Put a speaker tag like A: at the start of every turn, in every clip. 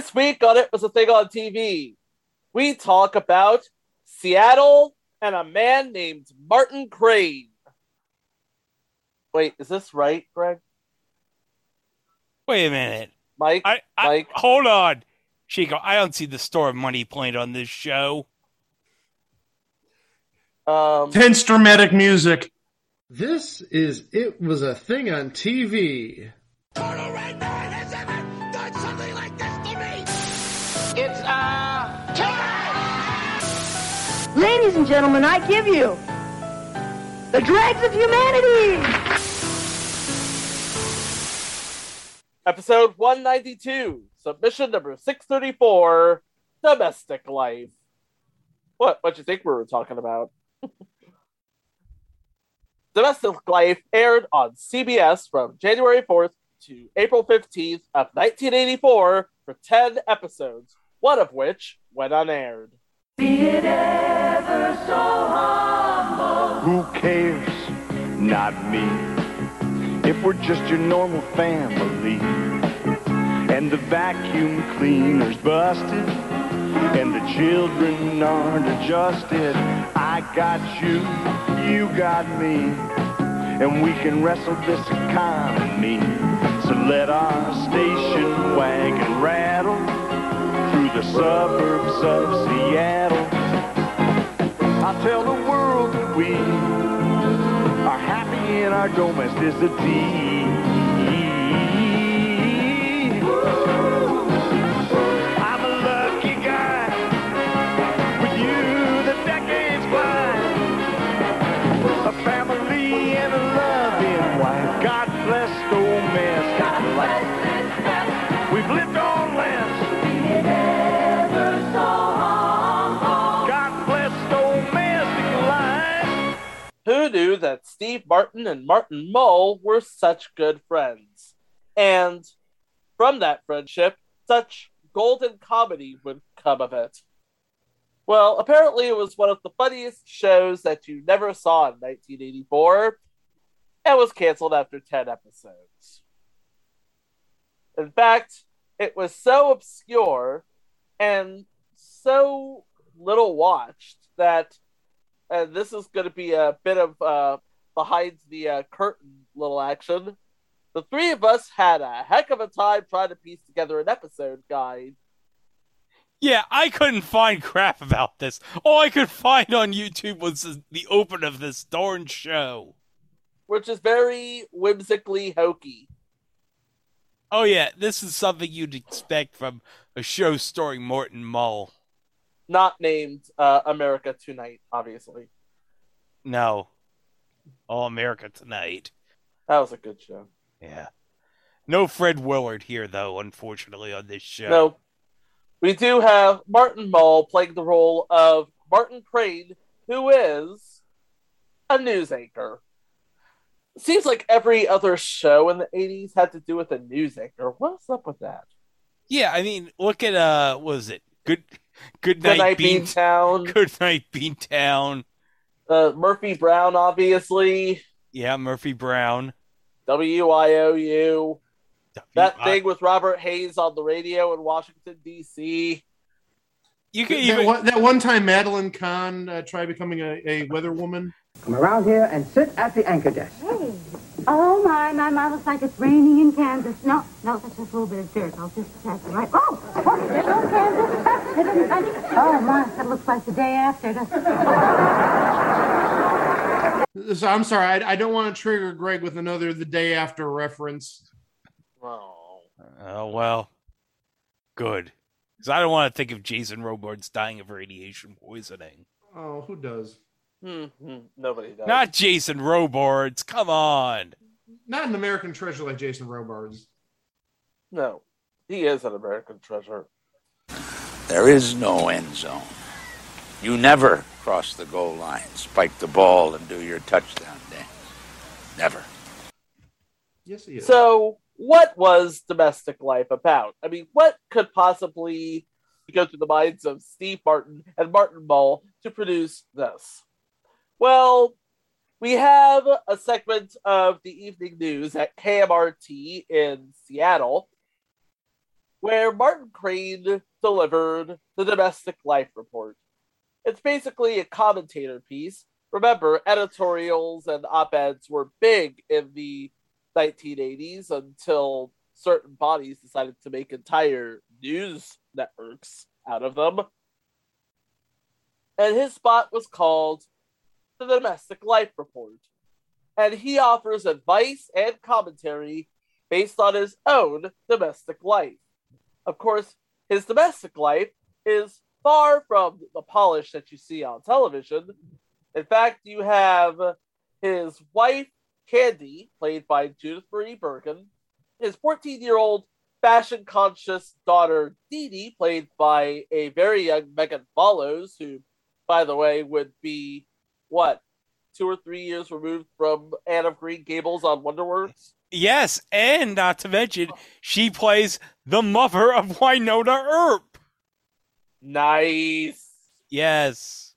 A: This week on It Was a Thing on TV, we talk about Seattle and a man named Martin Crane. Wait, is this right, Greg?
B: Wait a minute.
A: Mike?
B: I, I
A: Mike?
B: hold on, Chico. I don't see the store of money playing on this show.
A: Um,
C: Tense dramatic music.
D: This is It Was a Thing on TV.
E: Gentlemen, I give you the dregs of humanity.
A: episode 192, submission number 634, Domestic Life. What? What you think we were talking about? Domestic Life aired on CBS from January 4th to April 15th of 1984 for 10 episodes, one of which went unaired.
F: Who cares? Not me. If we're just your normal family. And the vacuum cleaner's busted. And the children aren't adjusted. I got you, you got me. And we can wrestle this economy. So let our station wagon rattle the suburbs of Seattle. I'll tell the world that we are happy in our domesticity.
A: Steve Martin and Martin Mull were such good friends? And from that friendship, such golden comedy would come of it. Well, apparently it was one of the funniest shows that you never saw in 1984 and was canceled after 10 episodes. In fact, it was so obscure and so little watched that and this is going to be a bit of uh, behind the uh, curtain little action. The three of us had a heck of a time trying to piece together an episode guide.
B: Yeah, I couldn't find crap about this. All I could find on YouTube was the- open of this darn show.
A: which is very whimsically hokey.
B: Oh yeah, this is something you'd expect from a show starring Martin Mull.
A: Not named uh, America Tonight, obviously.
B: No, All America Tonight.
A: That was a good show.
B: Yeah, no Fred Willard here though, unfortunately, on this show.
A: No, we do have Martin Mull playing the role of Martin Crane, who is a news anchor. Seems like every other show in the 80s had to do with a news anchor. What's up with that?
B: Yeah, I mean, look at uh, what was it Good Good Night,
A: Night
B: Bean
A: Beantown,
B: Good Night Beantown.
A: Uh, Murphy Brown, obviously,
B: Yeah, Murphy Brown.
A: WIOU. That thing with Robert Hays on the radio in Washington, D.C.
B: you can
C: That
B: even
C: one, that one time Madeline Kahn uh, tried becoming a, a weather woman.
G: Come around here and sit at the anchor desk.
E: Hey. Oh my, my, my, looks like it's raining in Kansas. No, no, that's just a little bit of dirt. I'll just check it right. Oh, oh, there's no Kansas. It isn't- I- Oh my, that looks like the day after. Doesn't it?
C: So I'm sorry, I, I don't want to trigger Greg with another the day after reference.
A: Oh.
B: Oh well, good. Because I don't want to think of Jason Robards dying of radiation poisoning.
C: Oh, who does?
A: Hmm, hmm, nobody does.
B: Not Jason Robards. Come on.
C: Not an American treasure like Jason Robards.
A: No, he is an American treasure.
H: There is no end zone. You never cross the goal line, spike the ball, and do your touchdown dance. Never.
C: Yes, he is.
A: So, what was domestic life about? I mean, what could possibly go through the minds of Steve Martin and Martin Mull to produce this? Well, we have a segment of the evening news at KMRT in Seattle. where Martin Crane delivered the Domestic Life Report. It's basically a commentator piece. Remember, editorials and op eds were big in the 1980s until certain bodies decided to make entire news networks out of them. And his spot was called The Domestic Life Report. And he offers advice and commentary based on his own domestic life. Of course, his domestic life is far from the polish that you see on television. In fact, you have his wife, Candy, played by Judith Marie Bergen, his 14 year old fashion conscious daughter, Dee Dee, played by a very young Megan Follows, who, by the way, would be what, two or three years removed from Anne of Green Gables on Wonderworks?
B: Yes, and not to mention, she plays the mother of Wynonna Earp.
A: Nice.
B: Yes.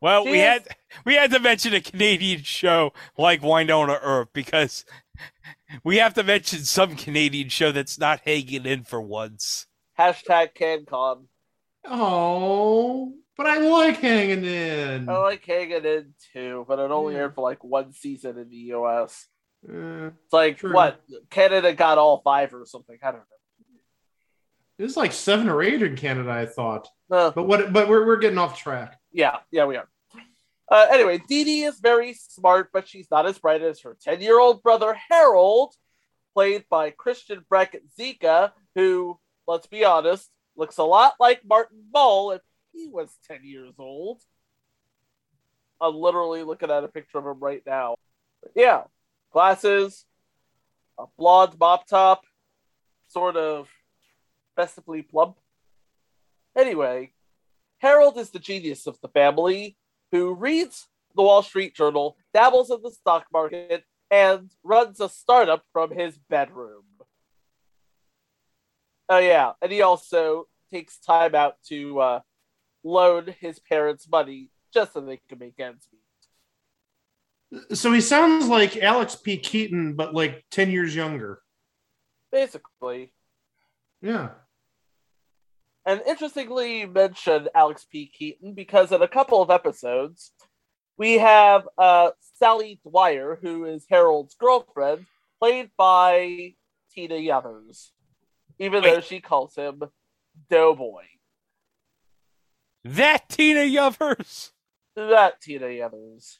B: Well,
A: She
B: we had we had to mention a Canadian show like Wynonna Earp because we have to mention some Canadian show that's not hanging in for once.
A: Hashtag CanCon.
C: Oh, but I like hanging in.
A: I like hanging in too, but it only
C: Yeah.
A: aired for like one season in the US. It's like
C: True.
A: what Canada got all five or something. I don't
C: it was like seven or eight in Canada, I thought.
A: Uh,
C: But what? But we're, we're getting off track.
A: yeah, yeah, we are. Uh, anyway, Dee Dee is very smart, but she's not as bright as her 10 year old brother Harold, played by Christian Brackett Zika, who, let's be honest, looks a lot like Martin Mull if he was 10 years old. I'm literally looking at a picture of him right now. But yeah, glasses, a blonde mop top, sort of festively plump. Anyway, Harold is the genius of the family who reads the Wall Street Journal, dabbles in the stock market, and runs a startup from his bedroom. Oh, yeah. And he also takes time out to uh, loan his parents money just so they can make ends meet.
C: So he sounds like Alex P. Keaton, but like ten years younger.
A: Basically.
C: Yeah.
A: And interestingly, you mentioned Alex P. Keaton because in a couple of episodes, we have uh, Sally Dwyer, who is Harold's girlfriend, played by Tina Yothers, even
B: Wait.
A: though she calls him Doughboy.
B: That Tina Yothers.
A: That Tina Yothers.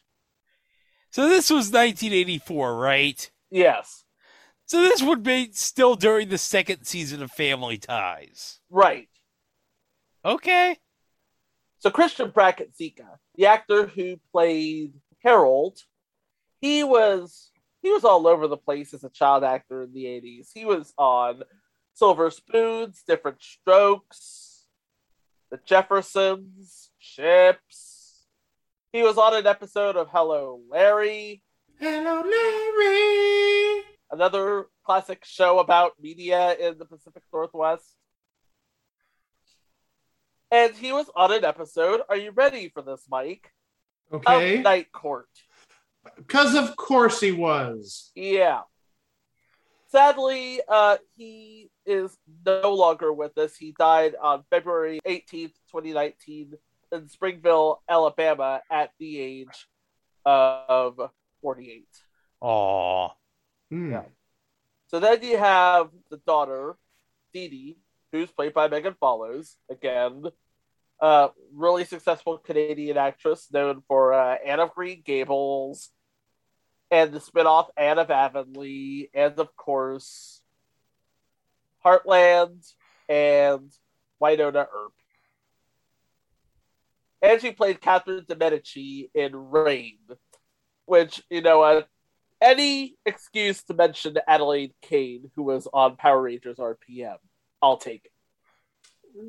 B: So this was 1984, right?
A: Yes,
B: So this would be still during the second season of Family Ties.
A: right.
B: Okay.
A: So Christian Brackett Zika, the actor who played Harold, he was he was all over the place as a child actor in the 80s. He was on Silver Spoons, Different Strokes, The Jeffersons, CHiPs. He was on an episode of Hello Larry,
C: Hello, Larry.
A: another classic show about media in the Pacific Northwest. And he was on an episode. Are you ready for this, Mike?
C: Okay.
A: Of Night Court.
C: Because of course he was.
A: Yeah. Sadly, uh, he is no longer with us. He died on February 18th, 2019, in Springville, Alabama, at the age of 48.
B: Aw.
C: Hmm.
A: Yeah. So then you have the daughter, Dee Dee, who's played by Megan Follows. Again, uh, really successful Canadian actress known for uh, Anne of Green Gables and the spinoff Anne of Avonlea, and of course, Heartland and Wynonna Earp. And she played Catherine de Medici in Reign, which, you know, uh, any excuse to mention Adelaide Kane, who was on Power Rangers RPM, I'll take it.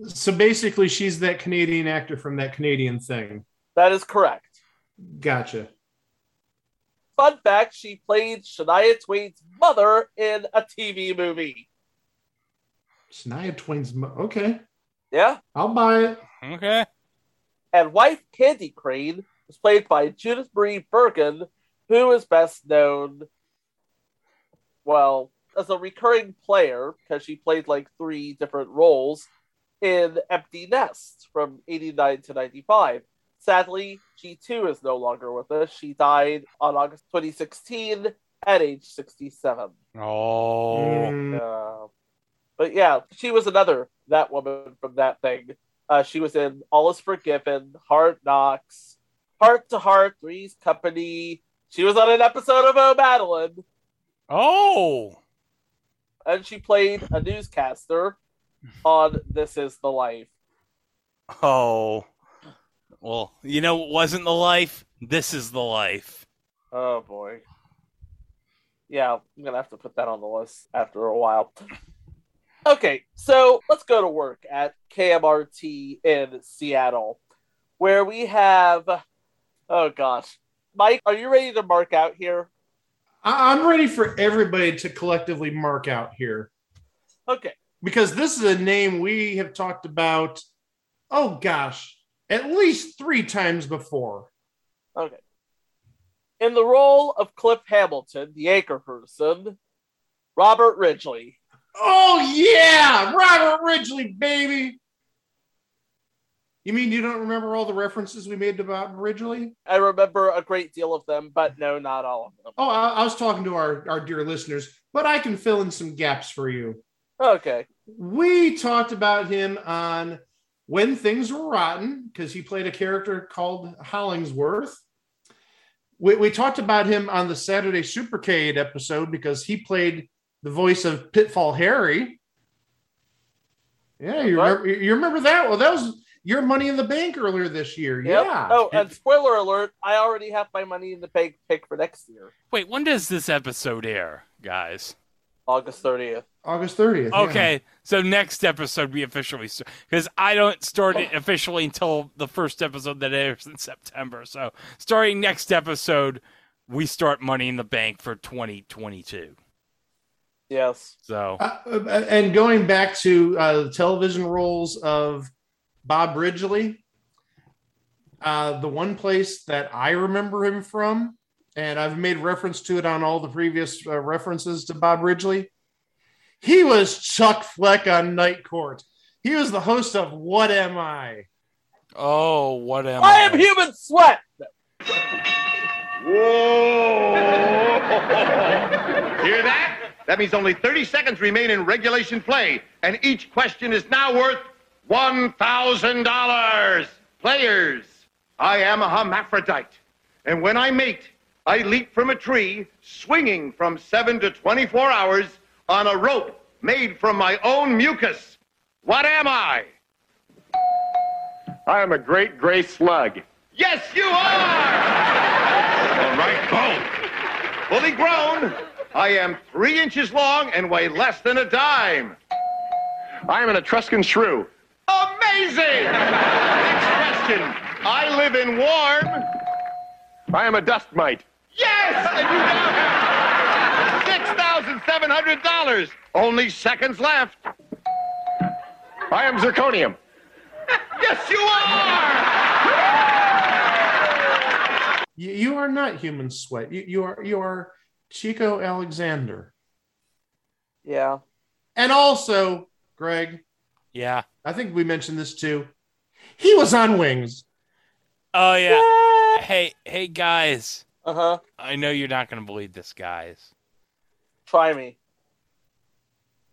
C: So basically, she's that Canadian actor from that Canadian thing.
A: That is correct.
C: Gotcha.
A: Fun fact: she played Shania Twain's mother in a TV movie.
C: Shania Twain's. Mo- okay.
A: Yeah,
C: I'll buy it.
B: Okay.
A: and wife Candy Crane was played by Judith Marie Bergen, who is best known. Well, as a recurring player because she played like three different roles in Empty Nest from 89 to 95. Sadly, she too is no longer with us. She died on August 2016 at age 67.
B: Oh.
C: Mm,
A: Uh, but yeah, she was another that woman from that thing. Uh, she was in All Is Forgiven, Hard Knocks, Heart to Heart, Three's Company. She was on an episode of Oh Madeline,
B: Oh.
A: and she played a newscaster on This Is the Life.
B: Oh. Well, you know what wasn't the life? This is the life.
A: Oh boy. Yeah, I'm gonna have to put that on the list after a while. Okay, so let's go to work at KMRT in Seattle, where we have. Oh gosh, Mike, are you ready to mark out here?
C: I- I'm ready for everybody to collectively mark out here
A: Okay,
C: because this is a name we have talked about. Oh gosh, at least three times before.
A: okay. In the role of Cliff Hamilton, the anchor person, Robert Ridgely.
C: Oh yeah, Robert Ridgely, baby. You mean you don't remember all the references we made about Ridgely?
A: I remember a great deal of them, but no, not all of them.
C: Oh, I, I was talking to our, our dear listeners, but I can fill in some gaps for you.
A: Okay,
C: We talked about him on When Things Were Rotten because he played a character called Hollingsworth. We, we talked about him on the Saturday Supercade episode because he played the voice of Pitfall Harry. Yeah, you
A: What?
C: remember, you remember that? Well, that was your Money in the Bank earlier this year.
A: Yep.
C: Yeah.
A: Oh, and spoiler alert, I already have my money in the bank pick for next year,
B: Wait, when does this episode air, guys?
A: August 30th.
C: August 30th. yeah.
B: Okay, so next episode we officially start because I don't start it officially until the first episode that airs in September. So starting next episode, we start Money in the Bank for 2022.
A: Yes.
B: So
C: Uh, and going back to uh, the television roles of Bob Ridgely, uh, the one place that I remember him from, and I've made reference to it on all the previous uh, references to Bob Ridgely, he was Chuck Fleck on Night Court. He was the host of What Am I?
B: oh, what am
A: I I am human sweat. Whoa!
I: Hear that? That means only 30 seconds remain in regulation play, and each question is now worth $1,000. Players, I am a hermaphrodite, and when I mate, I leap from a tree, swinging from 7 to 24 hours on a rope made from my own mucus. What am I?
J: I am a great gray slug.
I: Yes, you are! All right, boom. Fully grown, I am three inches long and weigh less than a dime.
J: I am an Etruscan shrew.
I: Amazing! Next question. I live in warm.
J: I am a dust mite.
I: Yes! And you got it! $6,700. Only seconds left.
J: I am zirconium.
I: Yes, you are!
C: You, you are not human sweat. You, you are you are Chico Alexander.
A: Yeah.
C: And also, Greg,
B: Yeah.
C: I think we mentioned this too. He was on Wings.
B: Oh yeah. Hey, hey guys.
A: Uh huh.
B: I know you're not gonna believe this, guys.
A: Try me.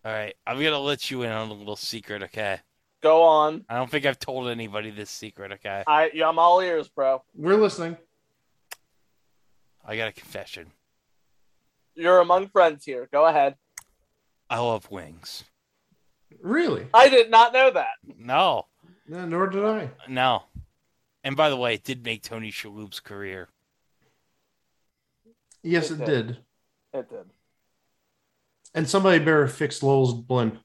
B: All right, I'm gonna let you in on a little secret, okay?
A: Go on.
B: I don't think I've told anybody this secret, okay?
A: I yeah, I'm all ears, bro.
C: We're listening.
B: I got a confession.
A: You're among friends here. Go ahead.
B: I love wings.
C: Really?
A: I did not know that.
B: No,
C: No, nor did I.
B: no. And by the way, it did make Tony Shalhoub's career.
C: Yes,
A: It
C: it
A: did.
C: did.
A: It did.
C: And somebody better fix Lowell's blimp.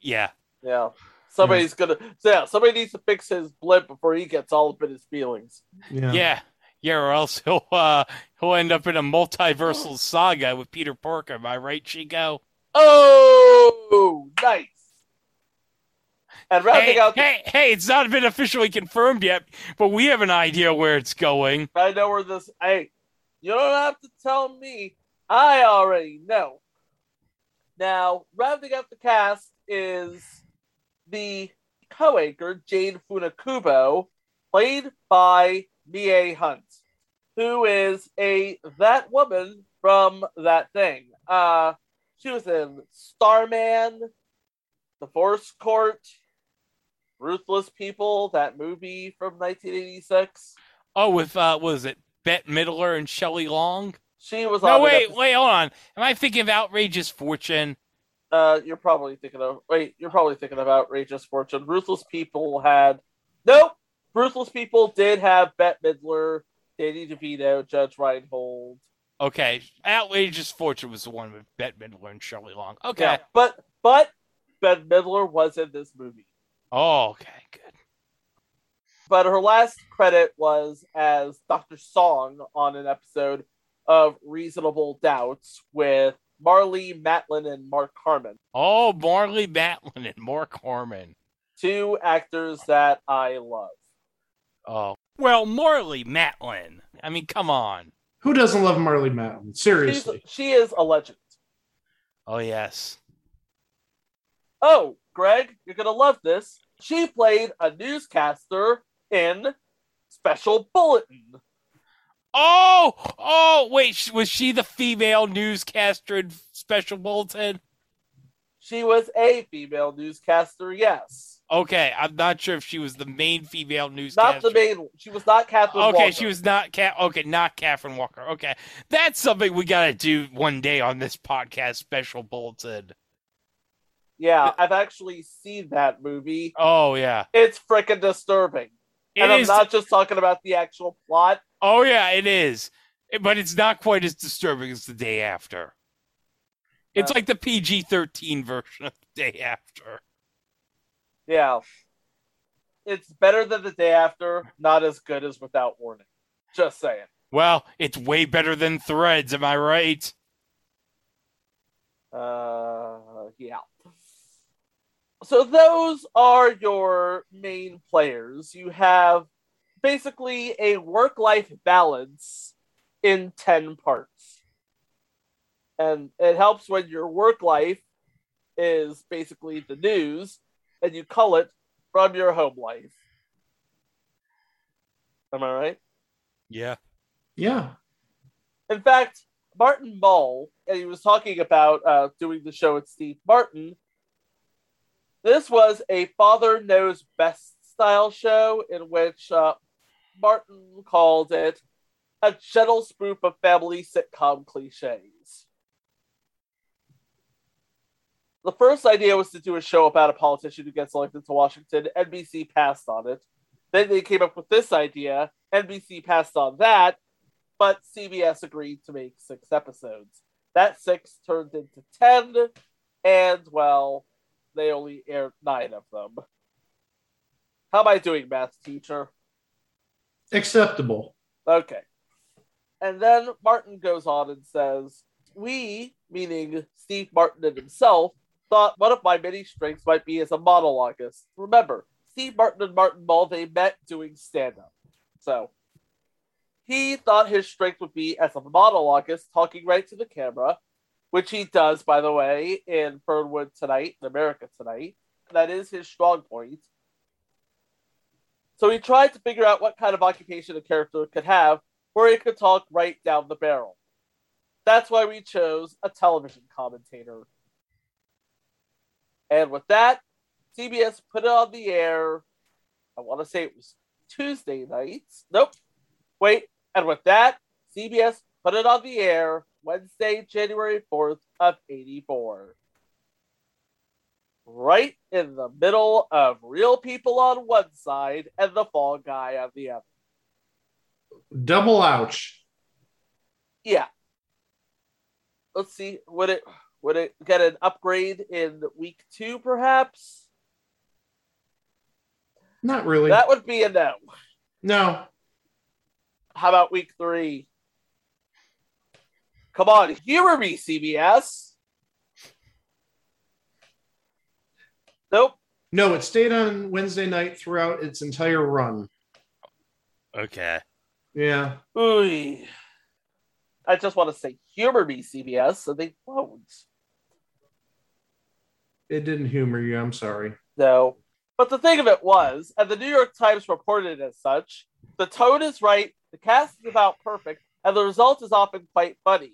B: Yeah.
A: Yeah. Somebody's gonna yeah, somebody needs to fix his blimp before he gets all up in his feelings.
C: Yeah.
B: Yeah. Yeah, or else he'll uh he'll end up in a multiversal saga with Peter Parker. Am I right, Chico?
A: Oh nice. And rounding
B: Hey,
A: out the,
B: hey, hey, it's not been officially confirmed yet, but we have an idea where it's going.
A: I know where this hey, you don't have to tell me. I already know. Now, rounding out the cast is the co-anchor Jane Funakubo, played by Mie Hunt, who is a that woman from that thing. Uh, she was in Starman, The Force Court, Ruthless People, that movie from 1986.
B: Oh, with uh, what was it Bette Midler and Shelley Long?
A: She was
B: No, wait,
A: episode-
B: wait, hold on. Am I thinking of Outrageous Fortune?
A: Uh, you're probably thinking of wait. You're probably thinking of Outrageous Fortune. Ruthless People had nope. Ruthless People did have Bette Midler, Danny DeVito, Judge Reinhold.
B: Okay, Outrageous Fortune was the one with Bette Midler and Shelley Long. Okay.
A: Yeah, but but Bette Midler was in this movie.
B: Oh, okay, good.
A: But her last credit was as Dr. Song on an episode of Reasonable Doubts with Marlee Matlin and Mark Harmon,
B: Oh, Marlee Matlin and Mark Harmon.
A: two actors that I love.
B: Oh, well, Marlee Matlin. I mean, come on.
C: Who doesn't love Marlee Matlin?
A: She's,
C: Seriously.
A: she is a legend.
B: Oh, yes.
A: Oh, Greg, you're gonna love this. She played a newscaster in Special Bulletin.
B: Oh, oh, wait, was she the female newscaster in Special Bulletin?
A: She was a female newscaster, yes.
B: Okay, I'm not sure if she was the main female newscaster.
A: Not the main. She was not Kathryn. Walker.
B: Okay,
A: Walker.
B: she was not Cat. Okay, not Kathryn Walker. Okay, that's something we gotta do one day on this podcast. Special bulletin.
A: Yeah, I've actually seen that movie.
B: Oh yeah,
A: It's freaking disturbing.
B: It
A: and
B: is-
A: I'm not just talking about the actual plot.
B: oh yeah, it is. But it's not quite as disturbing as the day after. It's
A: Uh.
B: like the PG-13 version of the day after.
A: Yeah. It's better than the day after, not as good as without warning. Just saying.
B: Well, it's way better than Threads. Am I right?
A: Uh, yeah. So those are your main players. You have basically a work-life balance in 10 parts. And it helps when your work life is basically the news and you cull it from your home life. Am I right?
B: Yeah.
C: Yeah.
A: In fact, Martin Mull, and he was talking about uh, doing the show with Steve Martin. This was a father knows best style show in which uh, Martin called it a gentle spoof of family sitcom cliches. The first idea was to do a show about a politician who gets elected to Washington. NBC passed on it. Then they came up with this idea. NBC passed on that, but CBS agreed to make six episodes. That six turned into ten, and well, they only aired nine of them. How am I doing, math teacher?
C: Acceptable.
A: Okay. And then Martin goes on and says, We, meaning Steve Martin and himself, thought one of my many strengths might be as a monologuist. Remember, Steve Martin and Martin Mull, they met doing stand up. So he thought his strength would be as a monologuist, talking right to the camera, which he does, by the way, in Fernwood Tonight, in America Tonight. That is his strong point. So he tried to figure out what kind of occupation a character could have where he could talk right down the barrel. That's why we chose a television commentator. And with that, CBS put it on the air. I want to say it was Tuesday nights. Nope. Wait. And with that, CBS put it on the air Wednesday, January 4th of 84. Right in the middle of real people on one side and the fall guy on the other.
C: Double ouch.
A: Yeah. Let's see. Would it would it get an upgrade in week two, perhaps?
C: Not really.
A: That would be a no.
C: no.
A: How about week three? Come on, humor me, CBS. Nope.
C: No, it stayed on Wednesday night throughout its entire run.
B: Okay.
C: Yeah.
A: Ooh. I just want to say humor me, CBS, so they won't.
C: it didn't humor you. I'm sorry.
A: No. But the thing of it was, and the New York Times reported it as such, the tone is right, the cast is about perfect, and the result is often quite funny.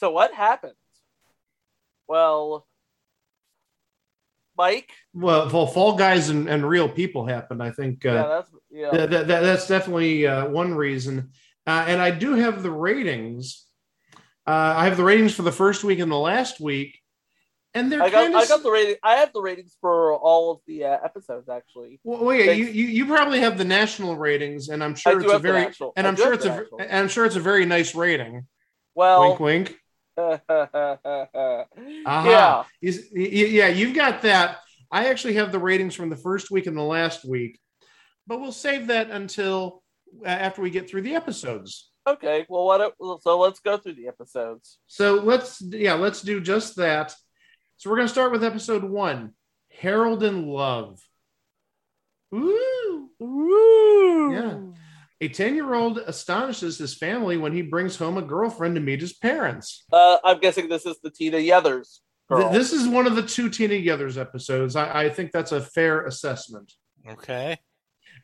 A: So what happened? Well, Mike,
C: Well, well, Fall Guys and, and real people happened. I think uh,
A: yeah, that's yeah.
C: that, that, that- that's definitely uh, one reason. Uh, and I do have the ratings. Uh, I have the ratings for the first week and the last week, and they're
A: I got I got the rating. I have the ratings for all of the uh, episodes actually.
C: Well, wait,
A: Thanks.
C: you, you you probably have the national ratings, and I'm sure
A: I
C: it's a very and
A: I
C: I'm sure it's a
A: national.
C: and I'm sure it's a very nice rating.
A: Well,
C: wink, wink.
A: Yeah.
C: Aha. You s- y- y- yeah, you've got that. I actually have the ratings from the first week and the last week, but we'll save that until uh, after we get through the episodes.
A: Okay. Well, what? So let's go through the episodes.
C: So let's yeah, let's do just that. So we're gonna start with episode one, Harold in Love. Woo!
A: Woo!
C: Yeah. A 10-year-old astonishes his family when he brings home a girlfriend to meet his parents.
A: Uh, I'm guessing this is the Tina Yothers.
C: Th- This is one of the two Tina Yothers episodes. I, I think that's a fair assessment.
B: Okay.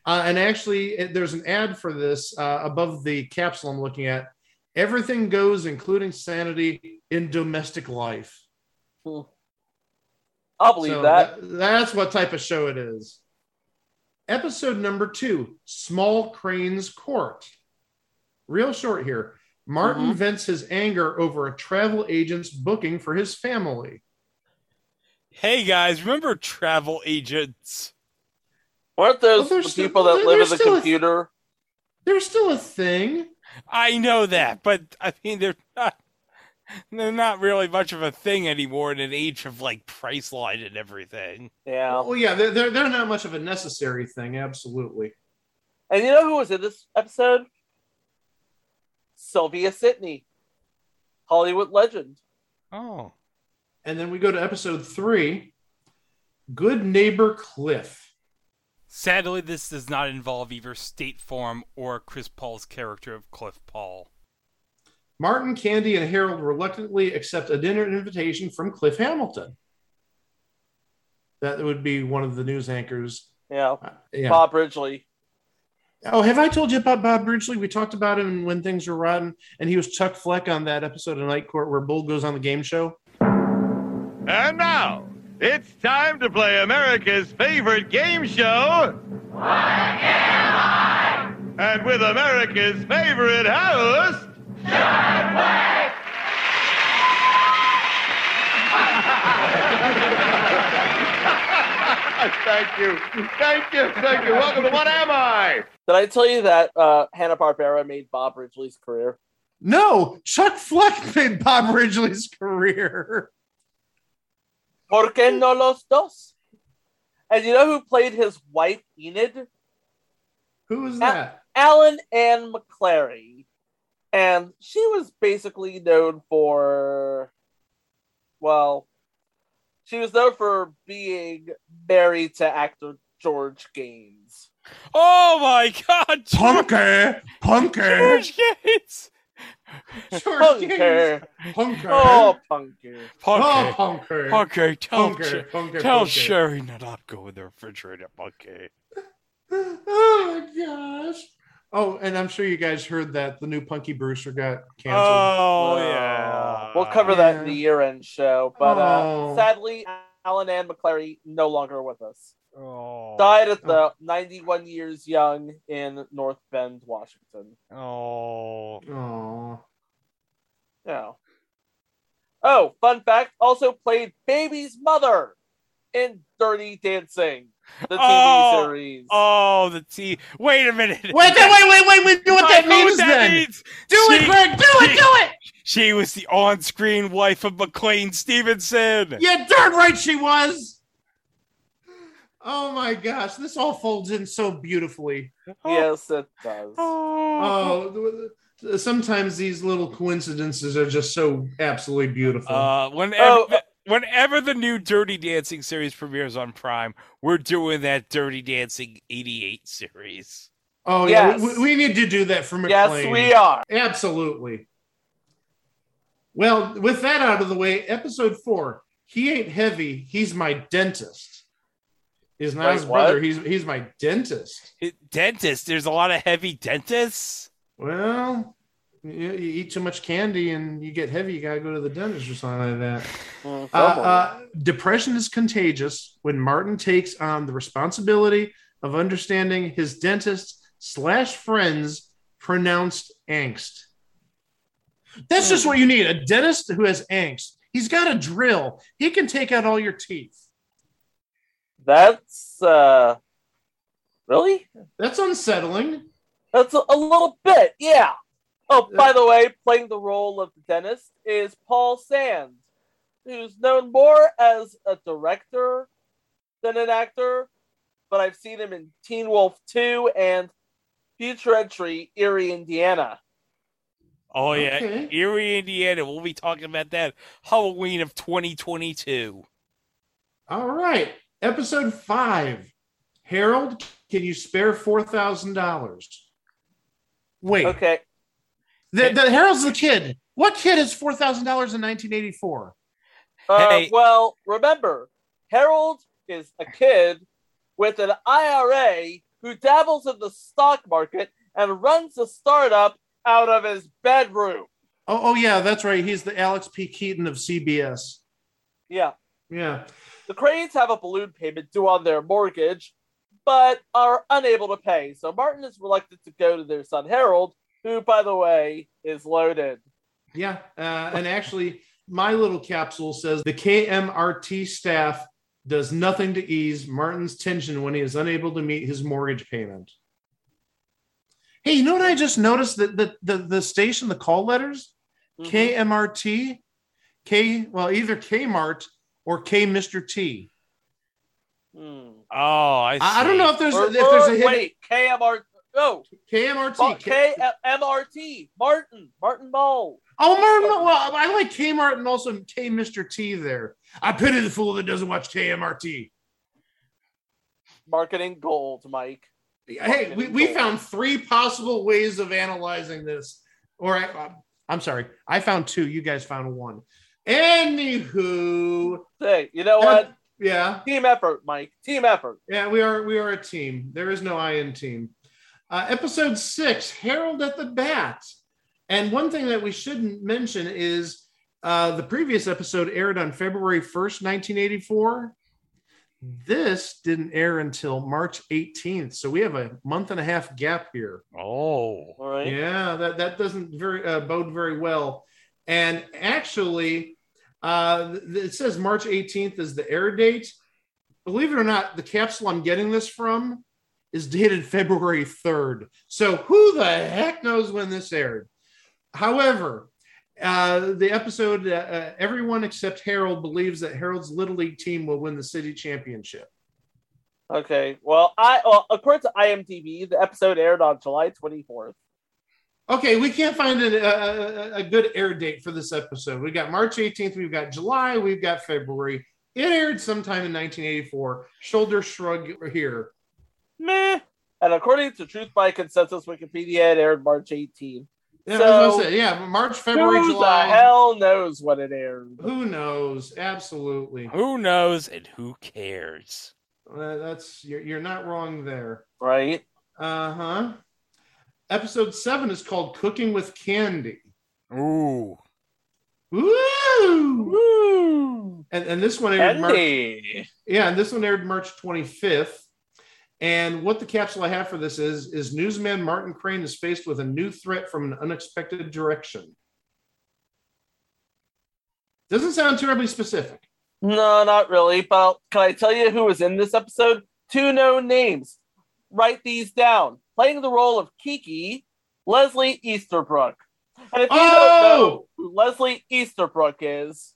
C: Uh, and actually, it- there's an ad for this uh, above the capsule I'm looking at. Everything goes, including sanity, in domestic life.
A: I'll believe
C: So
A: that.
C: That's what type of show it is. Episode number two Small Crane's Court. Real short here. Martin
A: Mhm.
C: vents his anger over a travel agent's booking for his family.
B: Hey guys, remember travel agents?
A: Weren't those
C: Well,
A: the
C: still-
A: people that live in the
C: still a-
A: computer?
C: There's still a thing.
B: I know that, but I mean they're not they're not really much of a thing anymore in an age of like Priceline and everything.
A: Yeah.
C: Well, yeah, they're, they're, they're not much of a necessary thing. Absolutely.
A: And you know who was in this episode? Sylvia Sidney, Hollywood legend.
B: Oh.
C: And then we go to episode three Good Neighbor Cliff.
B: Sadly, this does not involve either State Farm or Chris Paul's character of Cliff Paul.
C: Martin, Candy, and Harold reluctantly accept a dinner invitation from Cliff Hamilton. That would be one of the news anchors.
A: Yeah.
C: Uh, yeah.
A: Bob Ridgely.
C: Oh, have I told you about Bob Ridgely? We talked about him when things were rotten, and he was Chuck Fleck on that episode of Night Court where Bull goes on the game show.
I: And now, it's time to play America's favorite game show. What am I? And with America's favorite host, Thank you. Thank you. Thank you. Welcome to What Am I?
A: Did I tell you that uh, Hanna Barbera made Bob Ridgely's career?
C: No, Chuck Fleck made Bob Ridgely's career.
A: ¿Por qué no los dos? And you know who played his wife Enid?
C: Who was that?
A: Allyn Ann McLerie. And she was basically known for, well, she was known for being married to actor George Gaynes.
B: Oh my god!
C: Punker! Punker!
B: George Gates!
C: George Gaynes.
A: Oh, punker.
C: Punker!
A: Oh, punker.
C: Oh,
B: Punker.
C: Punker!
B: Punker, tell,
C: Punker,
B: Sher-
C: Punker,
B: tell
C: Punker.
B: Cherie not to go in the refrigerator, Punker.
C: Oh my gosh! Oh, and I'm sure you guys heard that the new Punky Brewster got canceled.
B: Oh,
A: Uh,
B: yeah.
A: We'll cover that in the year end show. But uh,
C: Oh.
A: sadly, Allyn Ann McLerie no longer with us.
B: Oh.
A: Died at the 91 years young in North Bend, Washington.
B: Oh.
C: Oh,
A: Yeah. Oh, fun fact also played Baby's mother in Dirty Dancing, the TV
B: Oh.
A: series.
B: Oh, the T. Wait a minute.
C: wait, wait, wait, wait! We know what
B: I
C: that
B: know
C: means
B: that
C: then.
B: means.
C: Do it, Greg! Do it! Do it!
B: She was the on-screen wife of McLean Stevenson.
C: Yeah, darn right she was. Oh my gosh, this all folds in so beautifully.
A: yes, it does.
C: Oh, th- sometimes these little coincidences are just so absolutely beautiful.
B: Uh, whenever,
A: Oh,
B: whenever the new Dirty Dancing series premieres on Prime, we're doing that Dirty Dancing '88 series.
C: oh yeah, we, we need to do that for
A: Yes, we are.
C: Absolutely. Well, with that out of the way, episode four, he ain't heavy. He's my dentist. He's not
A: Wait,
C: his brother.
A: what?
C: He's he's my dentist.
B: Dentist. There's a lot of heavy dentists.
C: Well, you, you eat too much candy and you get heavy. You gotta go to the dentist or something like that.
A: Mm,
C: Uh, uh, depression is contagious when Martin takes on the responsibility of understanding his dentist slash friends pronounced angst. That's just what you need a dentist who has angst. He's got a drill, he can take out all your teeth.
A: That's uh really?
C: That's unsettling.
A: That's a, a little bit, yeah. Oh, by the way, playing the role of the dentist is Paul Sands, who's known more as a director than an actor, but I've seen him in Teen Wolf 2 and Future Entry Erie, Indiana.
B: Oh yeah,
C: Okay.
B: Erie, Indiana. We'll be talking about that Halloween of 2022.
C: All right. Episode five. Harold, can you spare four thousand dollars? Wait.
A: Okay.
C: The, the Harold's the kid. What kid has four thousand dollars in 1984?
A: Uh, Well, remember, Harold is a kid with an IRA who dabbles in the stock market and runs a startup out of his bedroom.
C: Oh, oh yeah, that's right. He's the Alex P. Keaton of CBS.
A: Yeah.
C: Yeah.
A: The Cranes have a balloon payment due on their mortgage, but are unable to pay. So Martin is reluctant to go to their son Harold, who, by the way, is loaded.
C: Yeah. Uh, and actually, my little capsule says the KMRT staff does nothing to ease Martin's tension when he is unable to meet his mortgage payment. Hey, you know what I just noticed? That the, the, the station, the call letters,
A: Mhm.
C: KMRT, K, well, either Kmart or K Mr. T.
A: Hmm.
B: Oh, I,
C: I, I don't know if there's
A: Or-
C: if there's a
A: or
C: hidden
A: wait, KMR. No,
C: KMRT.
A: K- KMRT. Martin. Martin Mull.
C: Oh, Martin, well, I like Kmart and also K Mr. T there. I pity the fool that doesn't watch KMRT.
A: Marketing gold, Mike.
C: Hey, we, we found three possible ways of analyzing this. Or I, uh, I'm sorry, I found two. You guys found one. Anywho,
A: Hey, you know what?
C: yeah,
A: Team effort, Mike. Team effort.
C: yeah, we are we are a team. There is no I in team. Uh, episode six, Harold at the Bat. And one thing that we shouldn't mention is uh, the previous episode aired on February 1st, 1984. This didn't air until March 18th. So we have a month and a half gap here.
B: Oh,
A: All right.
C: Yeah, that, that doesn't very uh, bode very well. And actually, uh, it says March 18th is the air date. Believe it or not, the capsule I'm getting this from is dated February 3rd. So who the heck knows when this aired? However, uh, the episode, uh, uh, everyone except Harold believes that Harold's Little League team will win the city championship.
A: Okay. Well, I well, according to IMDb, the episode aired on July 24th.
C: Okay, we can't find a, a, a good air date for this episode. We got March 18th, we've got July, we've got February. It aired sometime in 1984. Shoulder shrug here.
A: Meh. And according to Truth by Consensus Wikipedia, it aired March 18th.
C: Yeah, I was
A: So,
C: say, yeah, March, February,
A: Who
C: July.
A: the hell knows when it aired?
C: Who knows? Absolutely.
B: who knows and who cares?
C: Uh, that's you're, you're not wrong there.
A: Right?
C: Uh huh. Episode seven is called "Cooking with Candy."
B: Ooh,
C: Woo!
A: Woo!
C: And, and this one aired March. Yeah, and this one aired March 25th. And what the capsule I have for this is is newsman Martin Crane is faced with a new threat from an unexpected direction. Doesn't sound terribly specific.
A: No, not really. But can I tell you who was in this episode? Two known names. Write these down. Playing the role of Kiki, Leslie Easterbrook. And if you don't oh! know
C: Oh,
A: who Leslie Easterbrook is,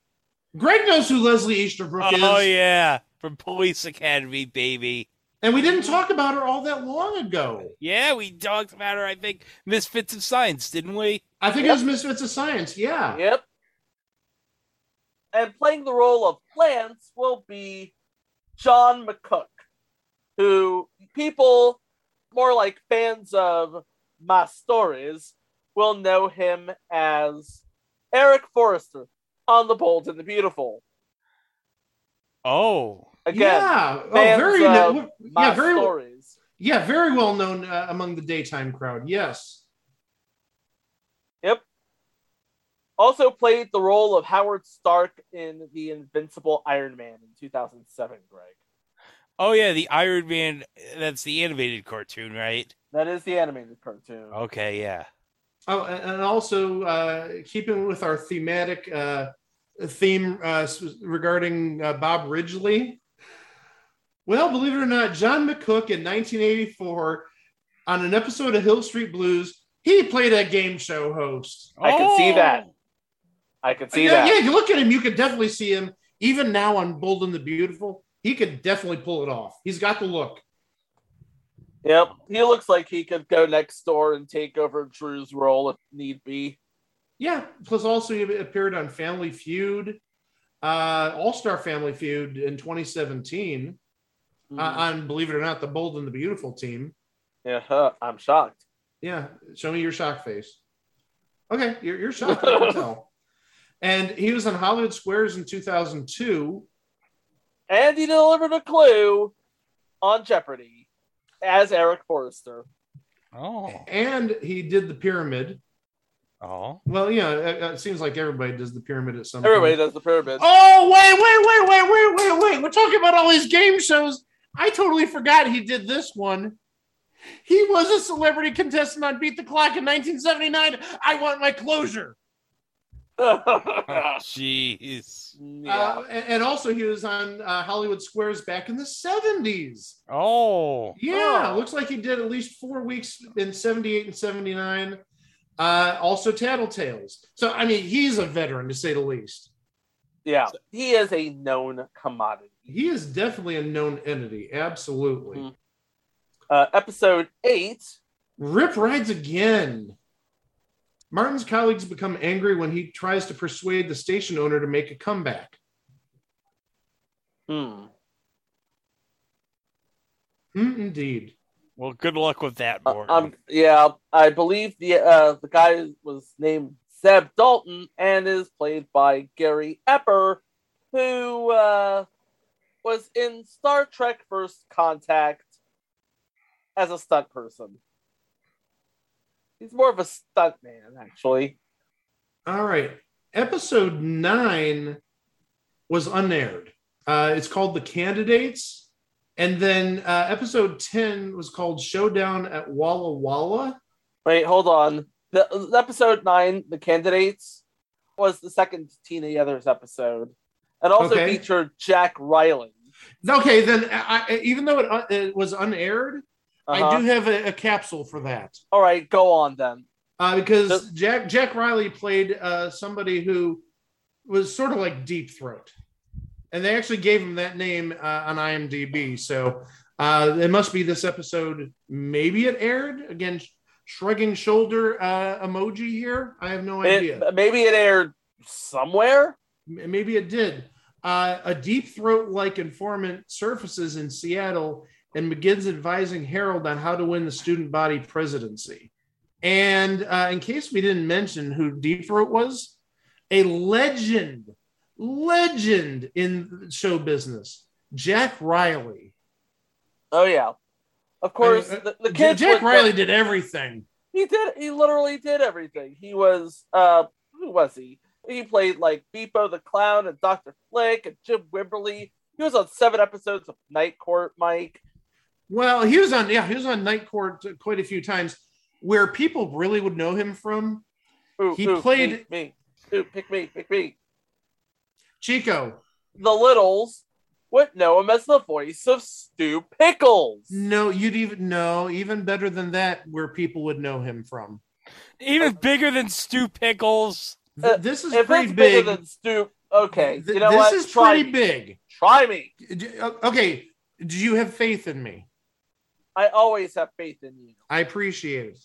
C: Greg knows who Leslie Easterbrook
B: oh
C: is, Oh
B: yeah, from Police Academy, baby.
C: And we didn't talk about her all that long ago.
B: Yeah, we talked about her. I think Misfits of Science, didn't we?
C: I think it was Misfits of Science. Yeah.
A: Yep. And playing the role of Lance will be John McCook, who people more like fans of my stories will know him as Eric Forrester on The Bold and the Beautiful.
B: Oh.
A: Again,
C: yeah, oh, very, no-
A: my
C: yeah, very,
A: stories.
C: yeah, very well known uh, among the daytime crowd. Yes.
A: Yep. Also played the role of Howard Stark in the Invincible Iron Man in 2007, Greg.
B: Oh yeah, the Iron Man. That's the animated cartoon, right?
A: That is the animated cartoon.
B: Okay, yeah.
C: Oh, and and also uh, keeping with our thematic uh, theme uh, regarding uh, Bob Ridgely. Well, believe it or not, John McCook in 1984 on an episode of Hill Street Blues, he played a game show host.
A: I can see that. I can see
C: yeah,
A: that.
C: yeah, you look at him, you could definitely see him. Even now on Bold and the Beautiful, he could definitely pull it off. He's got the look.
A: Yep. He looks like he could go next door and take over Drew's role if need be.
C: Yeah. Plus, also he appeared on Family Feud, uh, All Star Family Feud in 2017 uh, on, believe it or not, the Bold and the Beautiful team.
A: Yeah, huh, I'm shocked.
C: Yeah. Show me your shock face. Okay, you're, you're shocked. I can tell. And he was on Hollywood Squares in 2002.
A: And he delivered a clue on Jeopardy as Eric Forrester.
B: Oh.
C: And he did the pyramid.
B: Oh.
C: Well, yeah, it, it seems like everybody does the pyramid at some
A: Everybody
C: point.
A: does the pyramid.
C: Oh, wait, wait, wait, wait, wait, wait, wait. We're talking about all these game shows. I totally forgot he did this one. He was a celebrity contestant on Beat the Clock in 1979. I want my closure.
B: Jeez.
C: Uh, and and also, he was on uh, Hollywood Squares back in the 70s.
B: Oh.
C: Yeah, looks like he did at least four weeks in 78 and 79. Uh, also, Tattletales. So, I mean, he's a veteran to say the least.
A: Yeah, he is a known commodity.
C: He is definitely a known entity. Absolutely.
A: Uh, episode eight.
C: Rip rides again. Martin's colleagues become angry when he tries to persuade the station owner to make a comeback.
A: Hmm.
C: Hmm, indeed.
B: Well, good luck with that,
A: Uh, um, yeah, I believe the uh, the guy was named Zeb Dalton and is played by Gary Epper, who uh, was in Star Trek First Contact as a stunt person. He's more of a stunt man, actually.
C: All right. Episode nine was unaired. Uh, it's called The Candidates. And then uh, episode 10 was called Showdown at Walla Walla.
A: Wait, hold on. The, episode nine, the candidates, was the second Tina Yothers episode, and also
C: Okay.
A: featured Jack Riley.
C: Okay, then I, even though it, uh, it was unaired,
A: Uh-huh.
C: I do have a, a capsule for that.
A: All right, go on then.
C: Uh, because Jack Jack Riley played uh, somebody who was sort of like Deep Throat, and they actually gave him that name uh, on IMDb. So uh, it must be this episode. Maybe it aired again. Shrugging shoulder uh, emoji here. I have no idea.
A: It, maybe it aired somewhere.
C: Maybe it did. Uh, a deep throat like informant surfaces in Seattle and begins advising Harold on how to win the student body presidency. And uh, in case we didn't mention who Deep Throat was, a legend, legend in show business, Jack Riley.
A: Oh yeah, of course.
C: I mean,
A: the, the
C: uh,
A: kids
C: Jack Riley did everything.
A: He did. He literally did everything. He was. uh Who was he? He played like Beepo the Clown and Doctor Flick and Jim Wimberly. He was on seven episodes of Night Court, Mike.
C: Well, he was on, yeah, he was on Night Court quite a few times. Where people really would know him from,
A: Ooh,
C: he
A: ooh,
C: played
A: me, me. Ooh, pick me, pick me.
C: Chico.
A: The Littles would know him as the voice of Stu Pickles.
C: No, you'd even know even better than that, where people would know him from.
B: Even bigger than Stu Pickles.
C: Th- this is
A: Uh, if
C: pretty
A: it's
C: big.
A: bigger than Stu, okay.
C: Th-
A: you know
C: this
A: what?
C: is
A: Try
C: pretty
A: me.
C: big.
A: Try me.
C: Uh, Okay, do you have faith in me?
A: I always have faith in you.
C: I appreciate it.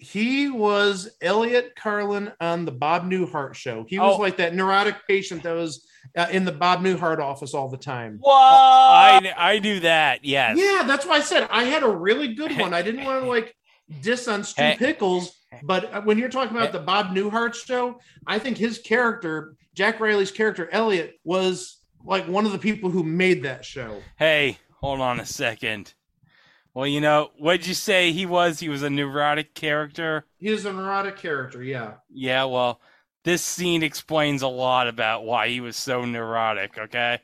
C: He was Elliot Carlin on the Bob Newhart show. He was
B: Oh.
C: like that neurotic patient that was uh, in the Bob Newhart office all the time.
A: What?
B: I I knew that. Yes.
C: Yeah, that's why I said I had a really good one. I didn't want to like diss on Stu
B: Hey.
C: Pickles, but uh, when you're talking about the Bob Newhart show, I think his character, Jack Riley's character Elliot, was like one of the people who made that show.
B: Hey, hold on a second. Well, you know, what'd you say he was? He was a neurotic character?
C: He is a neurotic character, yeah.
B: Yeah, well, this scene explains a lot about why he was so neurotic, okay?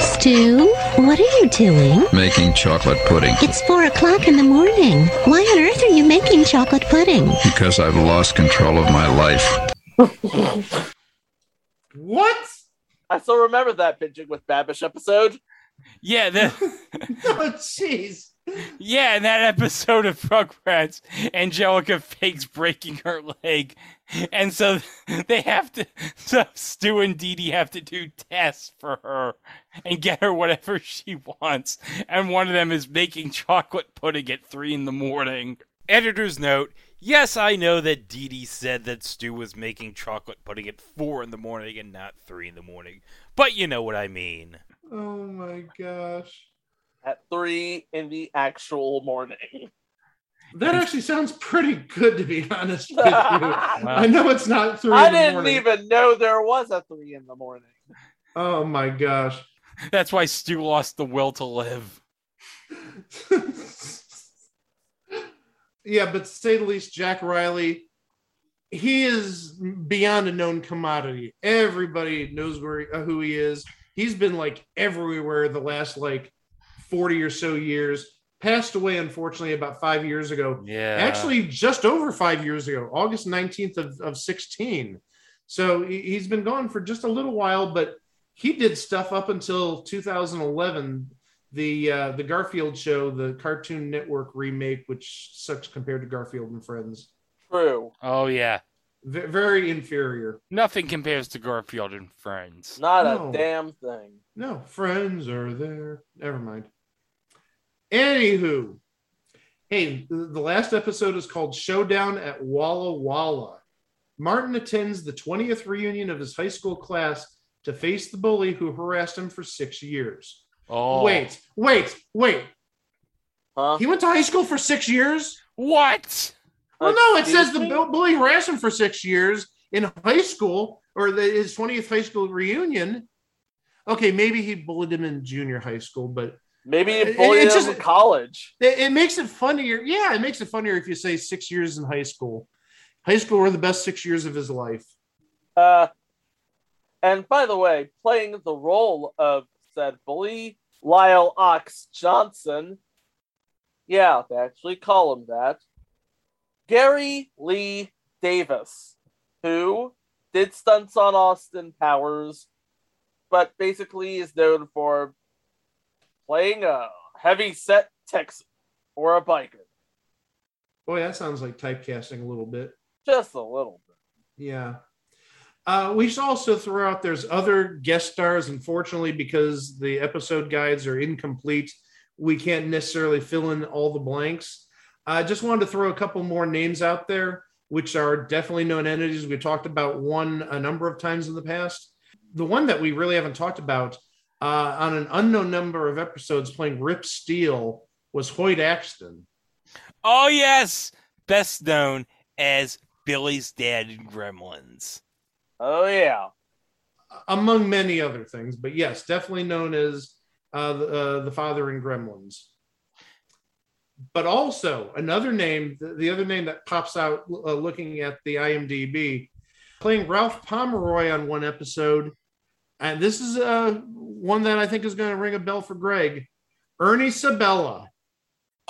K: Stu, what are you doing?
L: Making chocolate pudding.
K: It's four o'clock in the morning. Why on earth are you making chocolate pudding?
L: Because I've lost control of my life.
C: What?
A: I still remember that binging with Babish episode.
B: Yeah, the,
C: oh, jeez.
B: Yeah, in that episode of Rugrats, Angelica fakes breaking her leg, and so they have to. So Stu and Dee Dee have to do tests for her and get her whatever she wants, and one of them is making chocolate pudding at three in the morning. Editor's note. Yes, I know that Dee Dee said that Stu was making chocolate pudding at four in the morning and not three in the morning, but you know what I mean.
C: Oh my gosh.
A: At three in the actual morning.
C: That actually sounds pretty good, to be honest with you. I know it's not three.
A: I
C: in the
A: didn't
C: morning.
A: even know there was a three in the morning.
C: Oh my gosh.
B: That's why Stu lost the will to live.
C: Yeah, but to say the least, Jack Riley, he is beyond a known commodity. Everybody knows where uh, who he is. He's been like everywhere the last like 40 or so years. Passed away, unfortunately, about five years ago.
B: Yeah.
C: Actually, just over five years ago, August 19th of, of 16. So he- he's been gone for just a little while, but he did stuff up until 2011 the uh, the Garfield show, the Cartoon Network remake, which sucks compared to Garfield and Friends.
A: True.
B: Oh yeah,
C: V- very inferior.
B: nothing compares to Garfield and Friends.
A: Not
C: No.
A: a damn thing.
C: No, friends are there. Never mind. Anywho, hey, the, the last episode is called Showdown at Walla Walla. Martin attends the 20th reunion of his high school class to face the bully who harassed him for six years.
B: Oh,
C: Wait, wait, wait.
A: Huh?
C: He went to high school for six years?
B: what?
C: Well, no, it says the bully harassed him for six years in high school or the, his 20th high school reunion. Okay, maybe he bullied him in junior high school, but
A: Maybe you
C: it's
A: him
C: just-
A: college.
C: it, it makes it funnier. Yeah, it makes it funnier if you say six years in high school. High school were the best six years of his life.
A: Uh, and by the way, playing the role of said bully, Lyle Ox Johnson. Yeah, they actually call him that. Gary Lee Davis, who did stunts on Austin Powers, but basically is known for playing a heavy set Texan or a biker.
C: Boy, that sounds like typecasting a little bit.
A: Just a little bit.
C: Yeah. Uh, we should also throw out there's other guest stars. Unfortunately, because the episode guides are incomplete, we can't necessarily fill in all the blanks. I just wanted to throw a couple more names out there, which are definitely known entities. We talked about one a number of times in the past. The one that we really haven't talked about uh, on an unknown number of episodes playing Rip Steele was Hoyt Axton.
B: Oh yes, best known as Billy's dad in Gremlins.
A: Oh yeah.
C: among many other things, but yes, definitely known as uh, the, uh, the father in Gremlins. But also another name, the, the other name that pops out uh, looking at the IMDb, playing Ralph Pomeroy on one episode, and this is uh, one that I think is going to ring a bell for Greg. Ernie Sabella.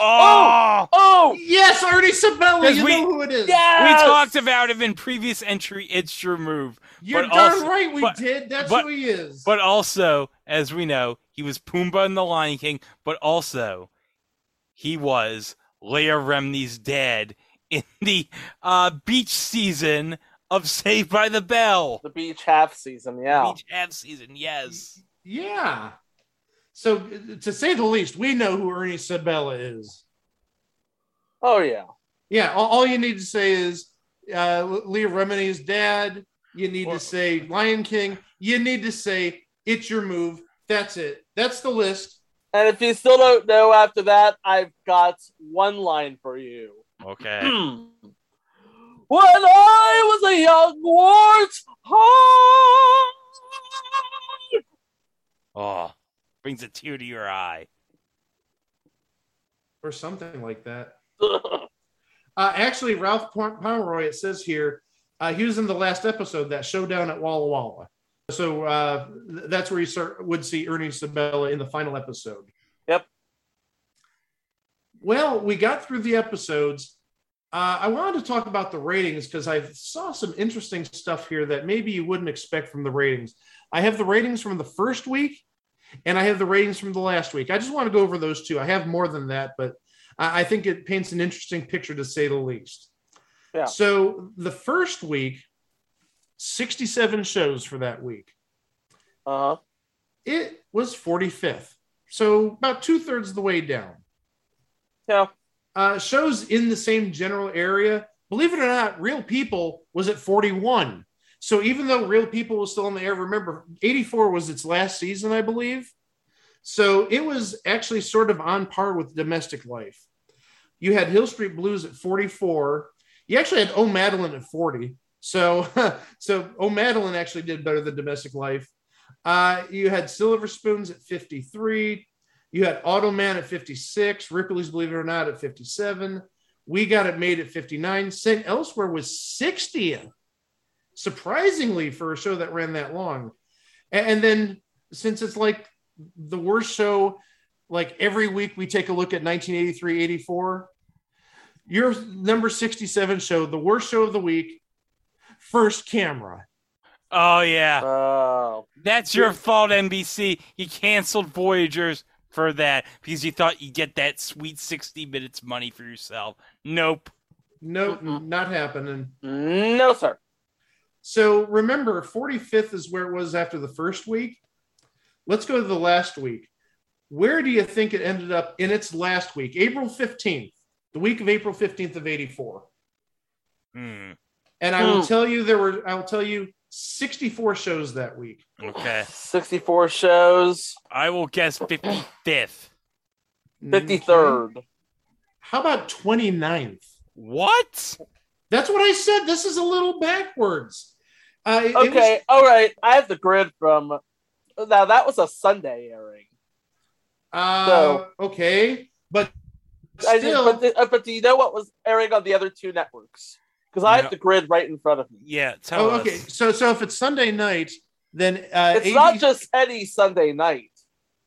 B: Oh,
A: Oh,
C: Yes, Ernie Sabella. You
B: we-
C: know who it is.
A: Yes!
B: we talked about him in previous entry. It's your move.
C: You're
B: but
C: darn
B: also-
C: right we
B: but-
C: did. That's
B: but-
C: who he is.
B: But also, as we know, he was Pumbaa in The Lion King, but also he was Leah Remini's dad in the uh, beach season of Saved by the Bell.
A: The beach half season, yeah.
B: Beach half season, yes.
C: Yeah. So to say the least, we know who Ernie Sabella is.
A: Oh yeah.
C: Yeah, all, all you need to say is uh, Leah Remini's dad. You need
B: Well-
C: to say Lion King. You need to say it's your move. That's it. That's the list.
A: And if you still don't know after that, I've got one line for you.
B: Okay.
A: when I was a young warts,
B: Oh, brings a tear to your eye.
C: or something like that. Uh, actually, Ralph Pomeroy, it says here, uh, he was in the last episode, that showdown at Walla Walla. So uh, th- that's where you start, would see Ernie Sabella in the final episode.
A: Yep.
C: Well, we got through the episodes. Uh, I wanted to talk about the ratings because I saw some interesting stuff here that maybe you wouldn't expect from the ratings. I have the ratings from the first week and I have the ratings from the last week. I just want to go over those two. I have more than that, but I I think it paints an interesting picture to say the least.
A: Yeah.
C: So the first week, 67 shows for that week.
A: Uh huh.
C: It was 45th. So about two thirds of the way down.
A: Yeah.
C: Uh, shows in the same general area. Believe it or not, Real People was at 41. So even though Real People was still on the air, remember 84 was its last season, I believe. So it was actually sort of on par with Domestic Life. You had Hill Street Blues at 44. You actually had Oh Madeline at 40. So so Oh Madeline actually did better than Domestic Life. Uh, you had Silver Spoons at 53. You had Automan at 56. Ripley's Believe It or Not at 57. We Got It Made at 59. St. Elsewhere was 60th, surprisingly, for a show that ran that long. And then, since it's like the worst show, like every week we take a look at 1983 84, your number 67 show, the worst show of the week, First Camera.
B: Oh yeah,
A: Oh.
B: that's your fault, NBC. You canceled Voyagers for that because you thought you'd get that sweet sixty minutes money for yourself. Nope.
C: Nope, not happening.
A: No, sir.
C: So remember, 45th is where it was after the first week. Let's go to the last week. Where do you think it ended up in its last week? April 15th, the week of April 15th of 84.
B: Hmm.
C: And I will
A: Hmm.
C: tell you, there were, I will tell you 64 shows that week.
B: Okay.
A: 64 shows,
B: I will guess fifty fifth.
A: 53rd.
C: How about 29th?
B: What?
C: That's what I said. This is a little backwards. Uh, it- it was-
A: Okay, all right. I have the grid from. Now, that was a Sunday airing.
C: uh,
A: So-
C: okay. But
A: I
C: still,
A: did, but, the- uh, but do you know what was airing on the other two networks? Because I
B: No.
A: have the grid right in front of me.
B: Yeah, tell
C: oh,
B: us.
C: okay. So, so if it's Sunday night, then uh,
A: It's
C: AB
A: not just any Sunday night.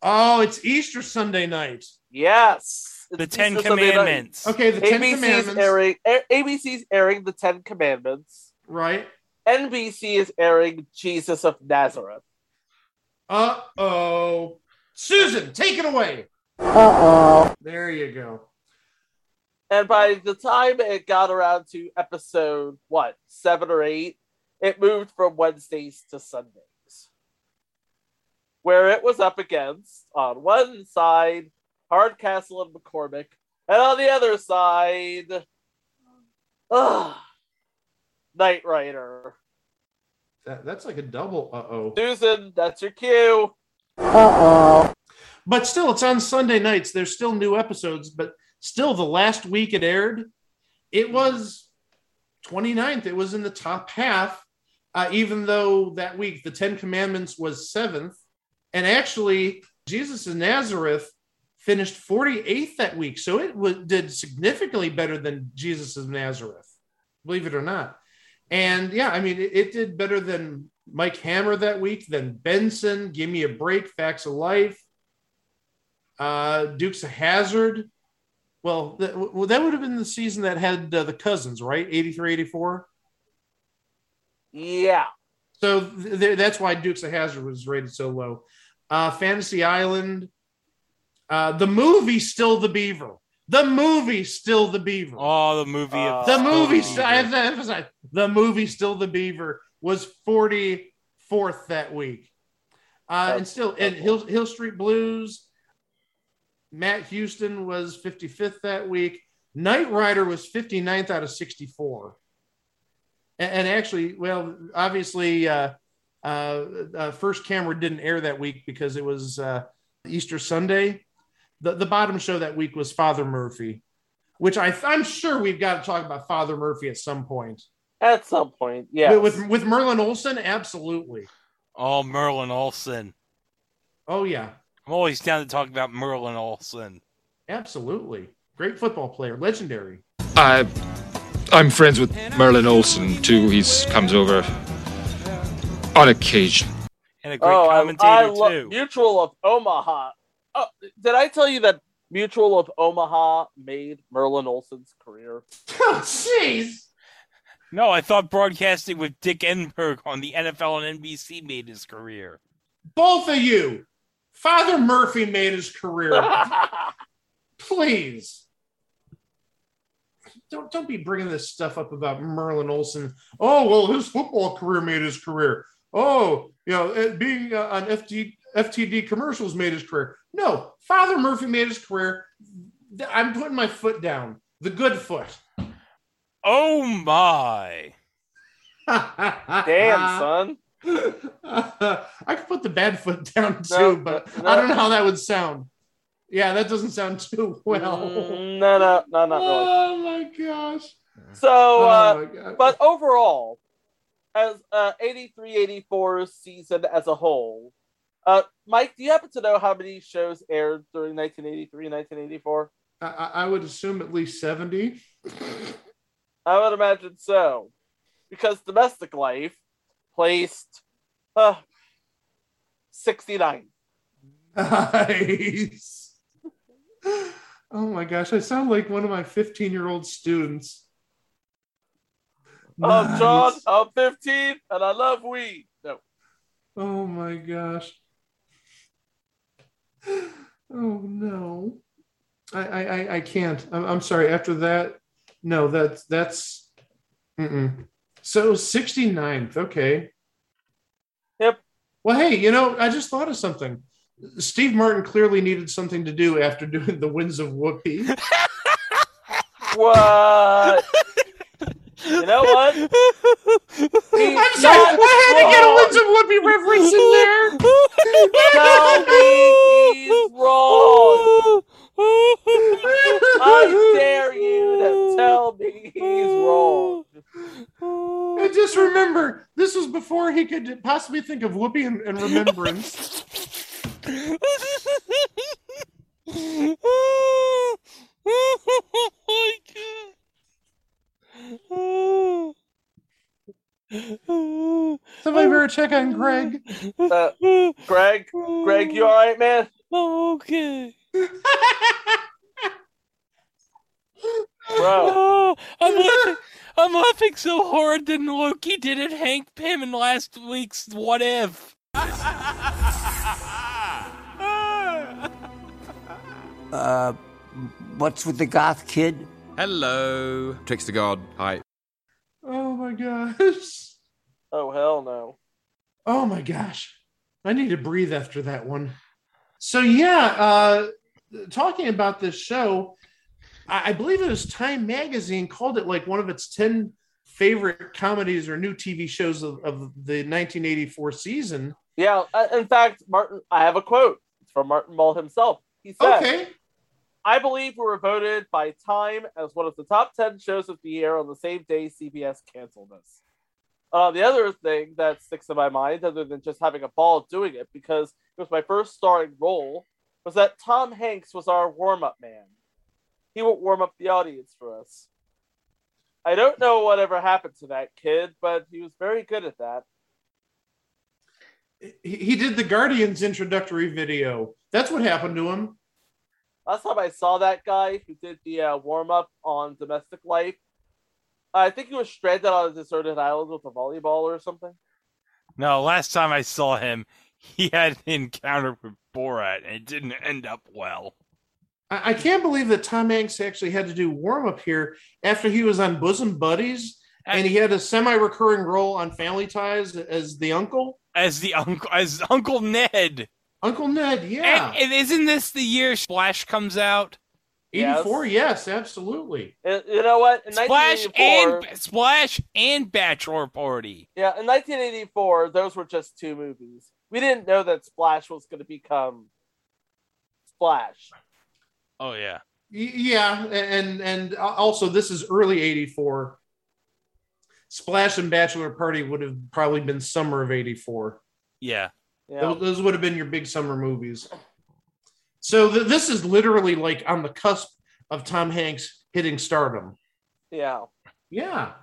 C: Oh, it's Easter Sunday night.
A: Yes.
B: The
A: It's
B: Ten
A: Easter
B: Commandments.
C: Okay, the Ten Commandments.
A: airing. A- ABC's airing the Ten Commandments.
C: Right.
A: NBC is airing Jesus of Nazareth.
C: Uh oh. Susan, take it away.
A: Uh oh.
C: There you go.
A: And by the time it got around to episode what seven or eight, it moved from Wednesdays to Sundays, where it was up against on one side Hardcastle and McCormick, and on the other side, ugh, Knight Rider.
C: That, that's like a double uh oh.
A: Susan, that's your cue. Uh oh.
C: But still, it's on Sunday nights. There's still new episodes, but still, the last week it aired, it was 29th. It was in the top half, uh, even though that week the Ten Commandments was seventh. And actually, Jesus of Nazareth finished 48th that week. So it w- did significantly better than Jesus of Nazareth, believe it or not. And yeah, I mean, it, it did better than Mike Hammer that week, than Benson, Give Me a Break, Facts of Life, uh, Dukes of Hazzard. Well, that, well, that would have been the season that had uh, the cousins, right? 83, 84.
A: Yeah.
C: So th- th- that's why Dukes of Hazzard was rated so low. Uh, Fantasy Island. Uh, the movie Still the Beaver. The movie Still the Beaver.
B: Oh, the movie of
C: the
A: Uh,
C: movie,
B: Beaver.
C: I have to emphasize, the movie Still the Beaver was 44th that week. Uh, and still, and Hill, Hill Street Blues, Matt Houston was 55th that week. Knight Rider was 59th out of 64. And, and actually, well, obviously, uh, uh, uh, First Camera didn't air that week because it was uh, Easter Sunday. The, the bottom show that week was Father Murphy, which I, I'm sure we've got to talk about Father Murphy at some point.
A: At some point, yeah.
C: With, with with Merlin Olsen, absolutely.
B: Oh, Merlin Olsen.
C: Oh yeah,
B: I'm always down to talk about Merlin Olsen.
C: absolutely. Great football player, legendary.
M: I, I'm friends with Merlin Olsen too. He's comes over on occasion.
B: And a great
A: oh,
B: commentator
A: I, lo-
B: too.
A: Mutual of Omaha. Oh, did I tell you that Mutual of Omaha made Merlin Olsen's career?
C: Oh, jeez.
B: No, I thought broadcasting with Dick Enberg on the NFL and NBC made his career.
C: Both of you. Father Murphy made his career. Please. Don't don't be bringing this stuff up about Merlin Olsen. Oh well, his football career made his career. Oh, you know, being uh, on FD, FTD commercials made his career. No, Father Murphy made his career. I'm putting my foot down. The good foot.
B: Oh my!
A: Damn, son.
C: I could put the bad foot down too,
A: No,
C: but
A: no.
C: I don't know how that would sound. Yeah, that doesn't sound too well.
A: Mm, no, no, no, not really.
C: Oh my gosh.
A: So,
C: Oh
A: uh,
C: my
A: but overall, as uh, 83 84 season as a whole, uh, Mike, do you happen to know how many shows aired during 1983 and 1984?
C: I, I I would assume at least 70.
A: I would imagine so, because Domestic Life placed uh, 69.
C: Nice. Oh my gosh, I sound like one of my 15 year old students.
A: I'm John, I'm 15, and I love weed. No.
C: Oh my gosh. Oh no. I I I, I can't. I'm, I'm sorry. After that, no, that's that's mm-mm. So 69th. Okay.
A: Yep.
C: Well, hey, you know, I just thought of something. Steve Martin clearly needed something to do after doing the Winds of Whoopi.
A: What? you know what? He's
C: I'm sorry,
A: not
C: I had to get a. Winds of Whoopi reference in there.
A: Tell me he's wrong. I dare you to tell me he's wrong.
C: And just remember, this was before he could possibly think of Whoopi and, and remembrance. Somebody better check on Greg.
A: Uh, Greg, Greg, you all right, man?
B: Okay.
A: Bro.
B: Oh, I'm laughing. I'm laughing so hard than Loki did at Hank Pym in last week's What If.
N: Uh, what's with the goth kid?
O: Hello. Trickster God. Hi.
C: Oh my gosh.
A: Oh hell no.
C: Oh my gosh. I need to breathe after that one. So yeah, uh talking about this show, I, believe it was Time Magazine called it like one of its 10 favorite comedies or new TV shows of, of the 1984 season.
A: Yeah, uh, in fact, Martin, I have a quote it's from Martin Mull himself. He said,
C: Okay.
A: I believe we were voted by Time as one of the top 10 shows of the year on the same day CBS canceled us. Uh, the other thing that sticks in my mind, other than just having a ball doing it, because it was my first starring role, was that Tom Hanks was our warm up man. He would warm up the audience for us. I don't know whatever happened to that kid, but he was very good at that.
C: He, he did the Guardians introductory video. That's what happened to him.
A: Last time I saw that guy who did the uh, warm up on Domestic Life, I think he was stranded on a deserted island with a volleyball or something.
B: No, last time I saw him, he had an encounter with Borat, and it didn't end up well.
C: I, I can't believe that Tom Hanks actually had to do warm up here after he was on Bosom Buddies and he had a semi recurring role on Family Ties as the uncle.
B: As the uncle, as Uncle Ned.
C: Uncle Ned, yeah.
B: And, and isn't this the year Splash comes out?
C: 84, yes, absolutely.
A: And you know what? In
B: Splash and Splash and Bachelor Party.
A: yeah, in 1984, those were just two movies. We didn't know that Splash was going to become Splash.
B: Oh yeah.
C: Yeah, and and also this is early 84. Splash and Bachelor Party would have probably been summer of 84.
B: Yeah.
A: Yeah.
C: Those, those would have been your big summer movies. So th- this is literally like on the cusp of Tom Hanks hitting stardom.
A: Yeah.
C: Yeah.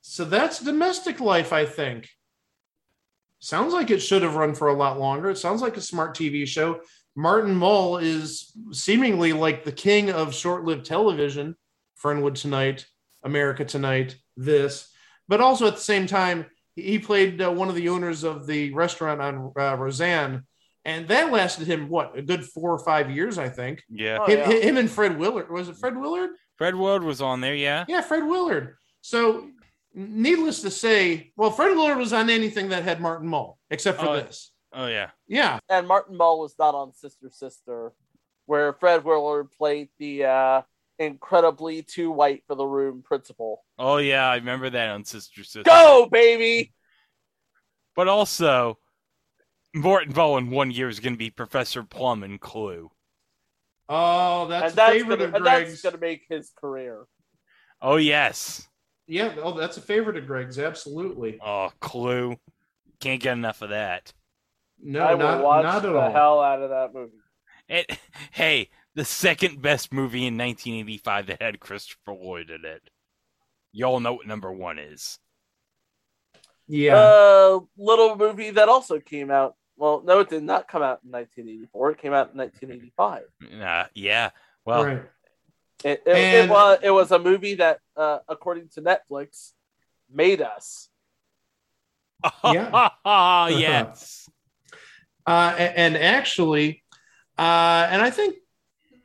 C: So that's domestic life, I think. Sounds like it should have run for a lot longer. It sounds like a smart TV show. Martin Mull is seemingly like the king of short lived television. Fernwood Tonight, America Tonight, this. But also at the same time, he played uh, one of the owners of the restaurant on uh, Roseanne. And that lasted him, what, a good four or five years, I think.
B: Yeah.
A: Oh,
C: him,
A: yeah.
C: him and Fred Willard. Was it Fred Willard?
B: Fred Willard was on there, yeah.
C: Yeah, Fred Willard. So, needless to say, well, Fred Willard was on anything that had Martin Mull, except for
B: Oh,
C: this.
B: Oh yeah.
C: Yeah,
A: And Martin Mull was not on Sister Sister, where Fred Willard played the uh, incredibly too white for the room principal.
B: Oh yeah, I remember that on Sister Sister.
A: Go, baby!
B: But also, Martin Mull in one year is going to be Professor Plum in Clue.
C: Oh, that's,
A: and that's
C: favorite
A: gonna,
C: of
A: and that's gonna make his career.
B: Oh yes.
C: Yeah, oh, that's a favorite of Greg's. Absolutely.
B: Oh, Clue. Can't get enough of that.
C: No,
A: I will
C: not,
A: watch
C: not at
A: the
C: all.
A: hell out of that movie.
B: It, hey, the second best movie in 1985 that had Christopher Lloyd in it. Y'all know what number one is.
C: Yeah.
A: Uh, little movie that also came out. Well, no, it did not come out in 1984. It came out in 1985.
B: Uh, yeah. Well,
C: right.
A: It, it, it was it was a movie that, uh, according to Netflix, made us.
C: Yeah.
B: yes.
C: Uh, and actually, uh, and I think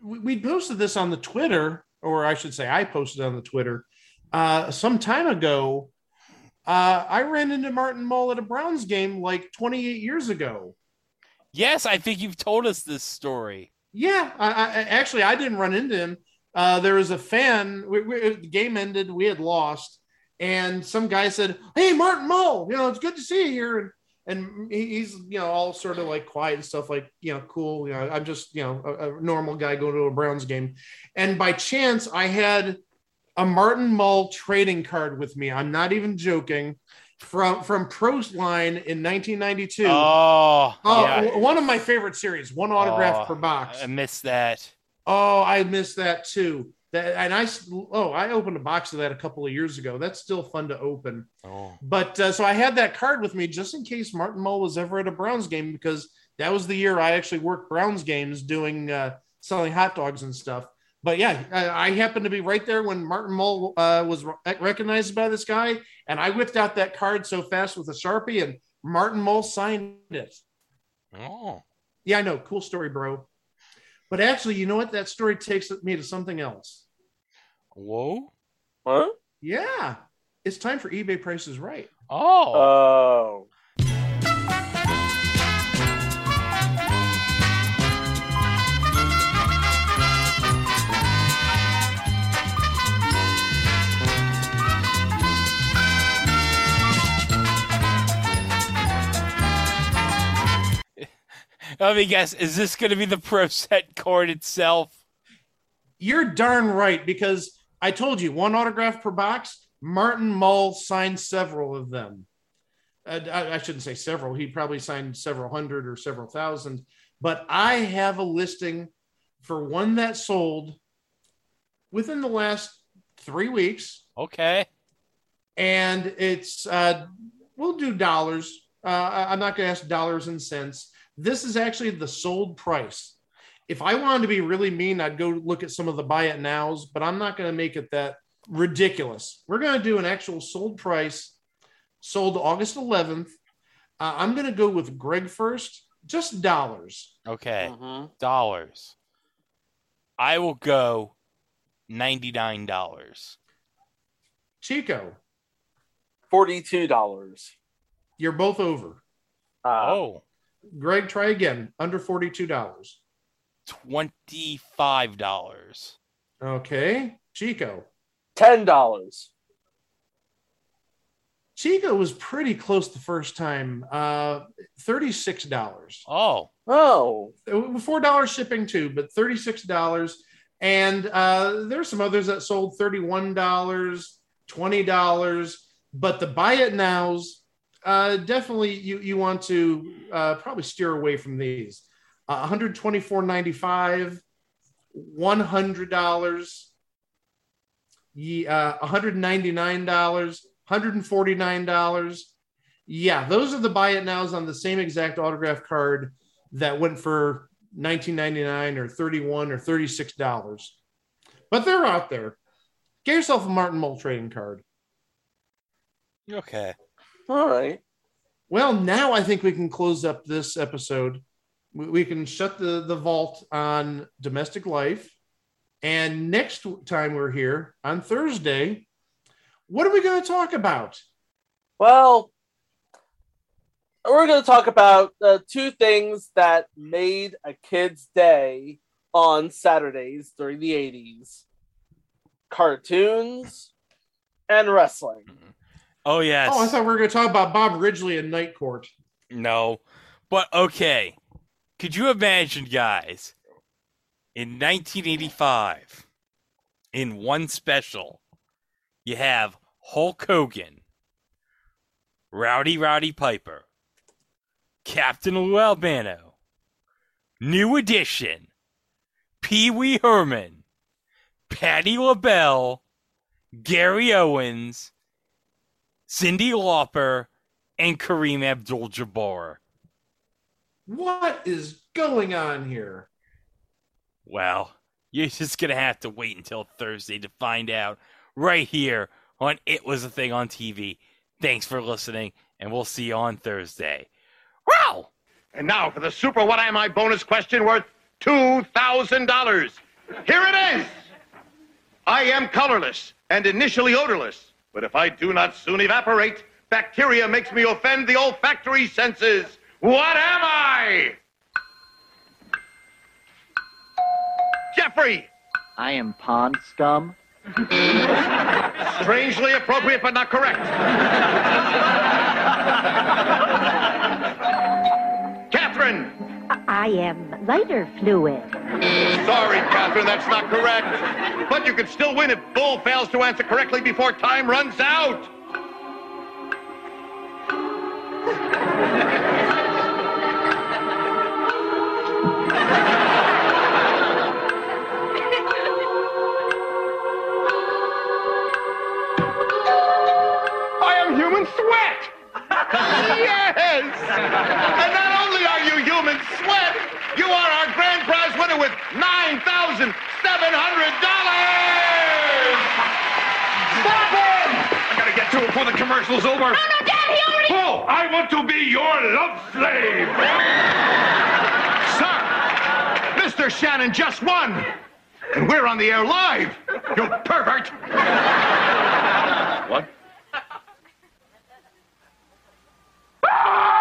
C: we posted this on the Twitter, or I should say, I posted on the Twitter uh, some time ago. Uh, I ran into Martin Mull at a Browns game like 28 years ago.
B: Yes, I think you've told us this story.
C: Yeah, I, I actually I didn't run into him. Uh, there was a fan. We, we, the game ended. We had lost, and some guy said, "Hey, Martin Mull, you know it's good to see you here." And and he's you know all sort of like quiet and stuff, like you know cool. You know, I'm just you know a, a normal guy going to a Browns game, and by chance I had a Martin Mull trading card with me. I'm not even joking. From from Prost line in 1992.
B: Oh,
C: Oh,
B: yeah.
C: one of my favorite series, one autograph
B: Oh,
C: per box.
B: I missed that.
C: Oh, I missed that too. That and I oh I opened a box of that a couple of years ago. That's still fun to open.
B: Oh.
C: But uh, so I had that card with me just in case Martin Mull was ever at a Browns game because that was the year I actually worked Browns games doing uh, selling hot dogs and stuff. But yeah, I, I happened to be right there when Martin Mull uh, was re- recognized by this guy, and I whipped out that card so fast with a sharpie, and Martin Mull signed it.
B: Oh.
C: Yeah, I know. Cool story, bro. But actually, you know what? That story takes me to something else.
B: Whoa.
A: Huh?
C: Yeah. It's time for eBay prices right.
B: Oh.
A: Oh.
B: Let me guess. Is this going to be the pro set card itself?
C: You're darn right, because I told you one autograph per box. Martin Mull signed several of them. Uh, I, I shouldn't say several. He probably signed several hundred or several thousand. But I have a listing for one that sold within the last three weeks.
B: Okay.
C: and it's uh, we'll do dollars. Uh, I'm not going to ask dollars and cents. This is actually the sold price. If I wanted to be really mean, I'd go look at some of the buy it nows, but I'm not going to make it that ridiculous. We're going to do an actual sold price, sold August 11th. Uh, I'm going to go with Greg first, just dollars.
B: Okay.
A: Mhm.
B: Dollars. I will go ninety-nine dollars.
C: Chico,
A: Forty-two dollars.
C: you're both over.
A: Uh,
B: Oh.
C: Greg, try again. Under $42.
B: Twenty-five dollars.
C: Okay. Chico.
A: Ten dollars.
C: Chico was pretty close the first time. Uh, thirty-six dollars.
B: Oh.
A: Oh.
C: Four dollars shipping too, but thirty-six dollars. And uh, there's some others that sold thirty-one dollars, twenty dollars. But the buy it nows, uh, definitely you you want to uh, probably steer away from these. Uh, 124.95, one hundred dollars, yeah, uh, 199 dollars, 149 dollars. Yeah, those are the buy it nows on the same exact autograph card that went for 19.99 or 31 or 36 dollars. But they're out there. Get yourself a Martin Mull trading card.
B: Okay.
A: All right.
C: Well, now I think we can close up this episode. We we can shut the, the vault on domestic life. And next time we're here on Thursday, what are we going to talk about?
A: Well, we're going to talk about uh, two things that made a kid's day on Saturdays during the 80s cartoons and wrestling.
B: Oh yes.
C: Oh, I thought we were going to talk about Bob Ridgely and Night Court.
B: No. But okay. Could you imagine, guys, in 1985, in one special, you have Hulk Hogan, Rowdy Roddy Piper, Captain Lou Albano, New Edition, Pee Wee Herman, Patti LaBelle, Gary Owens, Cyndi Lauper, and Kareem Abdul Jabbar.
C: What is going on here?
B: Well, you're just going to have to wait until Thursday to find out right here on It Was a Thing on TV. Thanks for listening, and we'll see you on Thursday. Wow!
I: And now for the super What Am I bonus question worth $2,000. Here it is. I am colorless and initially odorless, but if I do not soon evaporate, bacteria makes me offend the olfactory senses. What am I? Jeffrey!
P: I am pond scum.
I: Strangely appropriate, but not correct. Catherine!
K: I am lighter fluid.
I: Sorry, Catherine, that's not correct. But you can still win if Bull fails to answer correctly before time runs out. Yes! And not only are you human sweat, you are our grand prize winner with $9,700! Stop him! I gotta get to it before the commercial's over. No, no, Dad, he already... Oh, I want to be your love slave! Sir, Mr. Shannon just won! And we're on the air live! You pervert! What? Ah!